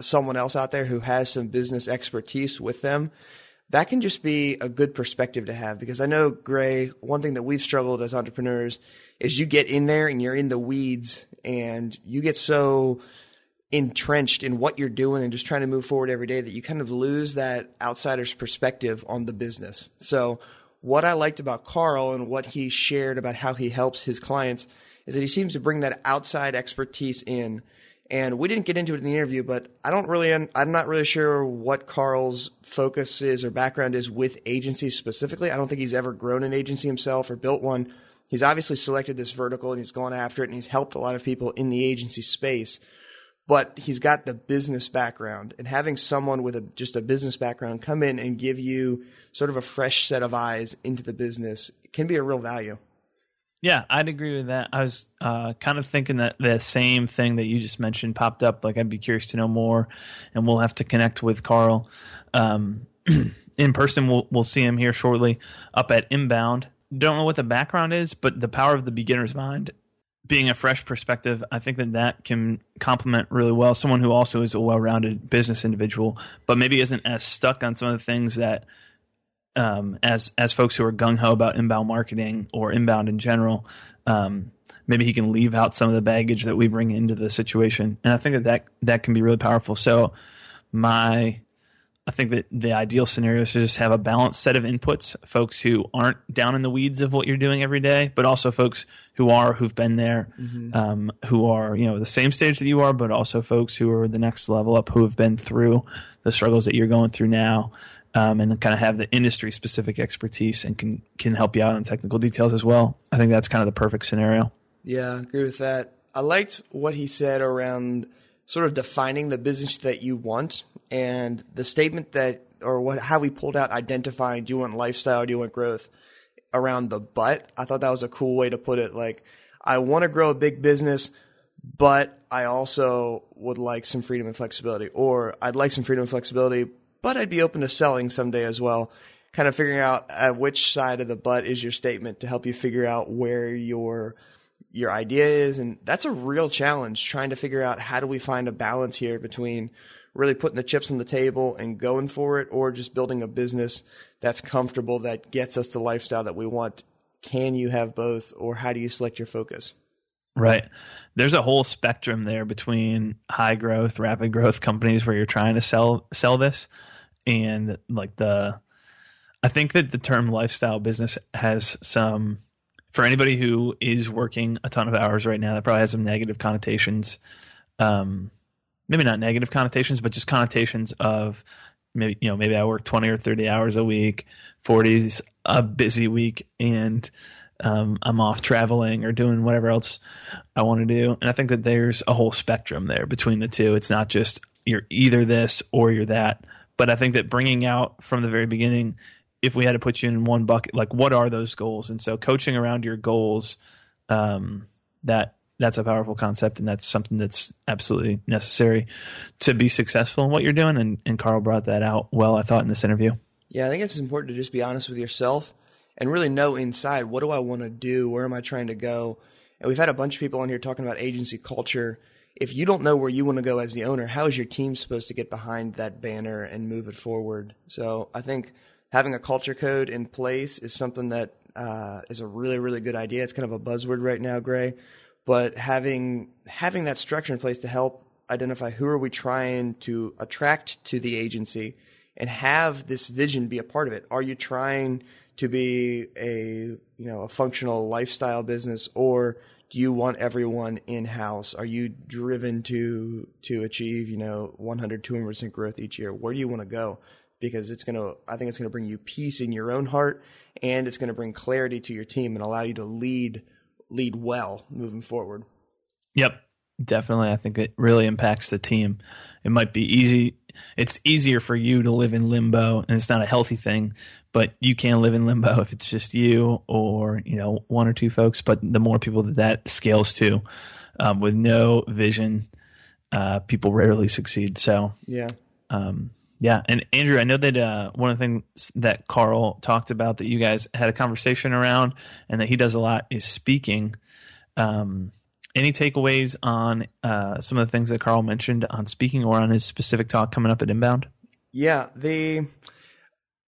someone else out there who has some business expertise with them, that can just be a good perspective to have. Because I know, Gray, one thing that we've struggled as entrepreneurs is you get in there and you're in the weeds and you get so entrenched in what you're doing and just trying to move forward every day that you kind of lose that outsider's perspective on the business. So, what I liked about Karl and what he shared about how he helps his clients is that he seems to bring that outside expertise in and we didn't get into it in the interview, but I don't really, I'm not really sure what Karl's focus is or background is with agencies specifically. I don't think he's ever grown an agency himself or built one. He's obviously selected this vertical and he's gone after it and he's helped a lot of people in the agency space. But he's got the business background and having someone with a, just a business background come in and give you sort of a fresh set of eyes into the business can be a real value. Yeah, I'd agree with that. I was uh, kind of thinking that the same thing that you just mentioned popped up. Like, I'd be curious to know more, and we'll have to connect with Karl um, [CLEARS THROAT] in person. We'll we'll see him here shortly up at Inbound. Don't know what the background is, but the power of the beginner's mind, being a fresh perspective, I think that that can complement really well someone who also is a well-rounded business individual, but maybe isn't as stuck on some of the things that um, as as folks who are gung ho about inbound marketing or inbound in general, um, maybe he can leave out some of the baggage that we bring into the situation, and I think that that, that can be really powerful. So, my I think that the ideal scenario is to just have a balanced set of inputs, folks who aren't down in the weeds of what you're doing every day, but also folks who are, who've been there, mm-hmm. um, who are, you know, the same stage that you are, but also folks who are the next level up, who have been through the struggles that you're going through now um, and kind of have the industry specific expertise and can can help you out on technical details as well. I think that's kind of the perfect scenario. Yeah, I agree with that. I liked what he said around sort of defining the business that you want and the statement that or what how we pulled out identifying do you want lifestyle, do you want growth around the but. I thought that was a cool way to put it. Like I want to grow a big business, but I also would like some freedom and flexibility, or I'd like some freedom and flexibility, but I'd be open to selling someday as well. Kind of figuring out at which side of the butt is your statement to help you figure out where your your idea is, and that's a real challenge. Trying to figure out how do we find a balance here between really putting the chips on the table and going for it, or just building a business that's comfortable that gets us the lifestyle that we want. Can you have both, or how do you select your focus? Right. There's a whole spectrum there between high growth, rapid growth companies where you're trying to sell sell this and like the I think that the term lifestyle business has some for anybody who is working a ton of hours right now that probably has some negative connotations um maybe not negative connotations but just connotations of maybe you know maybe I work 20 or 30 hours a week 40s a busy week and um, I'm off traveling or doing whatever else I want to do. And I think that there's a whole spectrum there between the two. It's not just you're either this or you're that. But I think that bringing out from the very beginning, if we had to put you in one bucket, like what are those goals? And so coaching around your goals, um, that that's a powerful concept, and that's something that's absolutely necessary to be successful in what you're doing. And, and Karl brought that out well, I thought, in this interview. Yeah, I think it's important to just be honest with yourself and really know inside what do I want to do? Where am I trying to go? And we've had a bunch of people on here talking about agency culture if you don't know where you want to go as the owner, how is your team supposed to get behind that banner and move it forward? So I think having a culture code in place is something that uh, is a really, really good idea. It's kind of a buzzword right now, Gray. But having having that structure in place to help identify who are we trying to attract to the agency and have this vision be a part of it. Are you trying to be a you know a functional lifestyle business or do you want everyone in house? Are you driven to to achieve, you know, 100 200% growth each year? Where do you want to go? Because it's going to I think it's going to bring you peace in your own heart and it's going to bring clarity to your team and allow you to lead lead well moving forward. Yep. Definitely. I think it really impacts the team. It might be easy it's easier for you to live in limbo and it's not a healthy thing but you can live in limbo if it's just you or you know one or two folks but the more people that that scales to um, with no vision uh, people rarely succeed so yeah um, yeah and andrew i know that uh, one of the things that karl talked about that you guys had a conversation around and that he does a lot is speaking um, any takeaways on uh, some of the things that Karl mentioned on speaking or on his specific talk coming up at Inbound? Yeah, the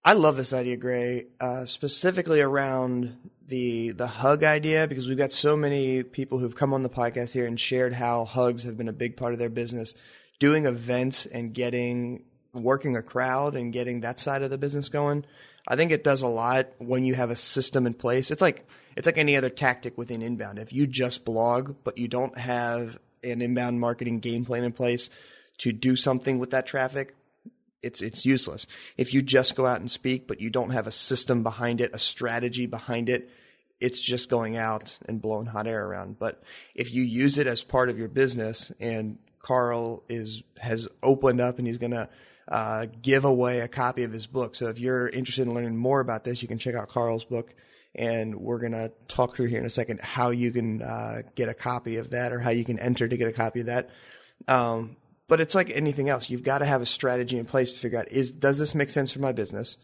I love this idea, Gray, uh, specifically around the the hug idea because we've got so many people who've come on the podcast here and shared how hugs have been a big part of their business. Doing events and getting working a crowd and getting that side of the business going, I think it does a lot when you have a system in place. It's like it's like any other tactic within inbound. If you just blog, but you don't have an inbound marketing game plan in place to do something with that traffic, it's it's useless. If you just go out and speak, but you don't have a system behind it, a strategy behind it, it's just going out and blowing hot air around. But if you use it as part of your business, and Karl is has opened up and he's gonna uh, give away a copy of his book. So if you're interested in learning more about this, you can check out Karl's book and we're going to talk through here in a second how you can uh, get a copy of that or how you can enter to get a copy of that. Um, but it's like anything else. You've got to have a strategy in place to figure out is does this make sense for my business?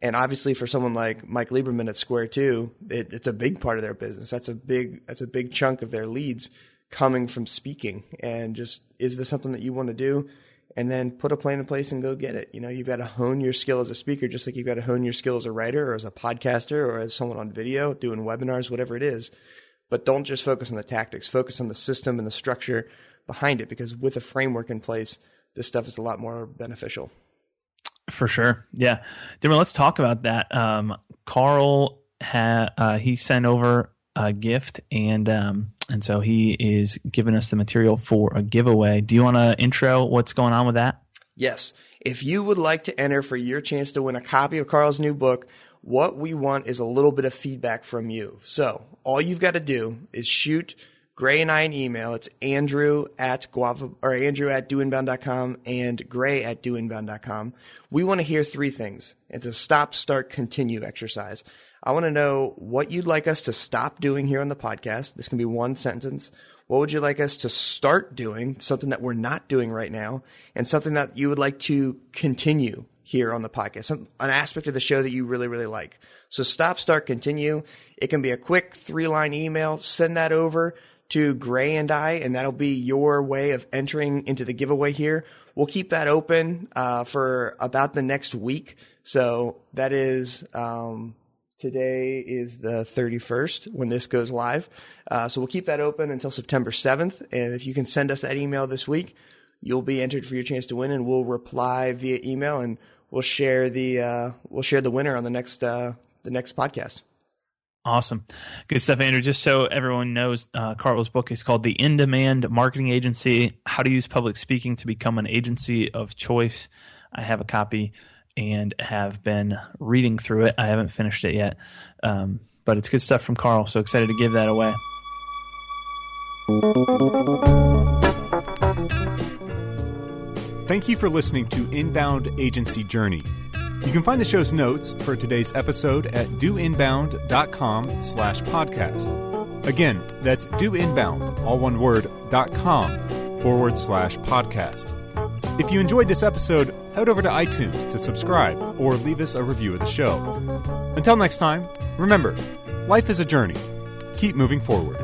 And obviously, for someone like Mike Lieberman at Square Two, it, it's a big part of their business. That's a big that's a big chunk of their leads coming from speaking. And just is this something that you want to do? And then put a plan in place and go get it. You know, you've got to hone your skill as a speaker, just like you've got to hone your skill as a writer or as a podcaster or as someone on video doing webinars, whatever it is. But don't just focus on the tactics, focus on the system and the structure behind it because with a framework in place, this stuff is a lot more beneficial. For sure. Yeah. Dimmer, let's talk about that. Um, Karl had, uh, he sent over a gift and um, and so he is giving us the material for a giveaway. Do you want to intro what's going on with that? Yes. If you would like to enter for your chance to win a copy of Karl's new book, what we want is a little bit of feedback from you. So all you've got to do is shoot Gray and I an email. It's Andrew at guava or Andrew at doinbound.com and Gray at doinbound.com. We want to hear three things. It's a stop, start, continue exercise. I want to know what you'd like us to stop doing here on the podcast. This can be one sentence. What would you like us to start doing? Something that we're not doing right now, and something that you would like to continue here on the podcast. Some, an aspect of the show that you really, really like. So stop, start, continue. It can be a quick three line email. Send that over to Gray and I, and that'll be your way of entering into the giveaway here. We'll keep that open uh, for about the next week. So that is um, Today is the 31st when this goes live. Uh, so we'll keep that open until September 7th. And if you can send us that email this week, you'll be entered for your chance to win and we'll reply via email and we'll share the, uh, we'll share the winner on the next, uh, the next podcast. Awesome. Good stuff, Andrew. Just so everyone knows, uh, Karl's book is called The In Demand Marketing Agency How to Use Public Speaking to Become an Agency of Choice. I have a copy and have been reading through it. I haven't finished it yet, um, but it's good stuff from Karl. So excited to give that away. Thank you for listening to Inbound Agency Journey. You can find the show's notes for today's episode at doinbound.com slash podcast. Again, that's doinbound, all one word, dot com forward slash podcast. If you enjoyed this episode, head over to iTunes to subscribe or leave us a review of the show. Until next time, remember, life is a journey. Keep moving forward.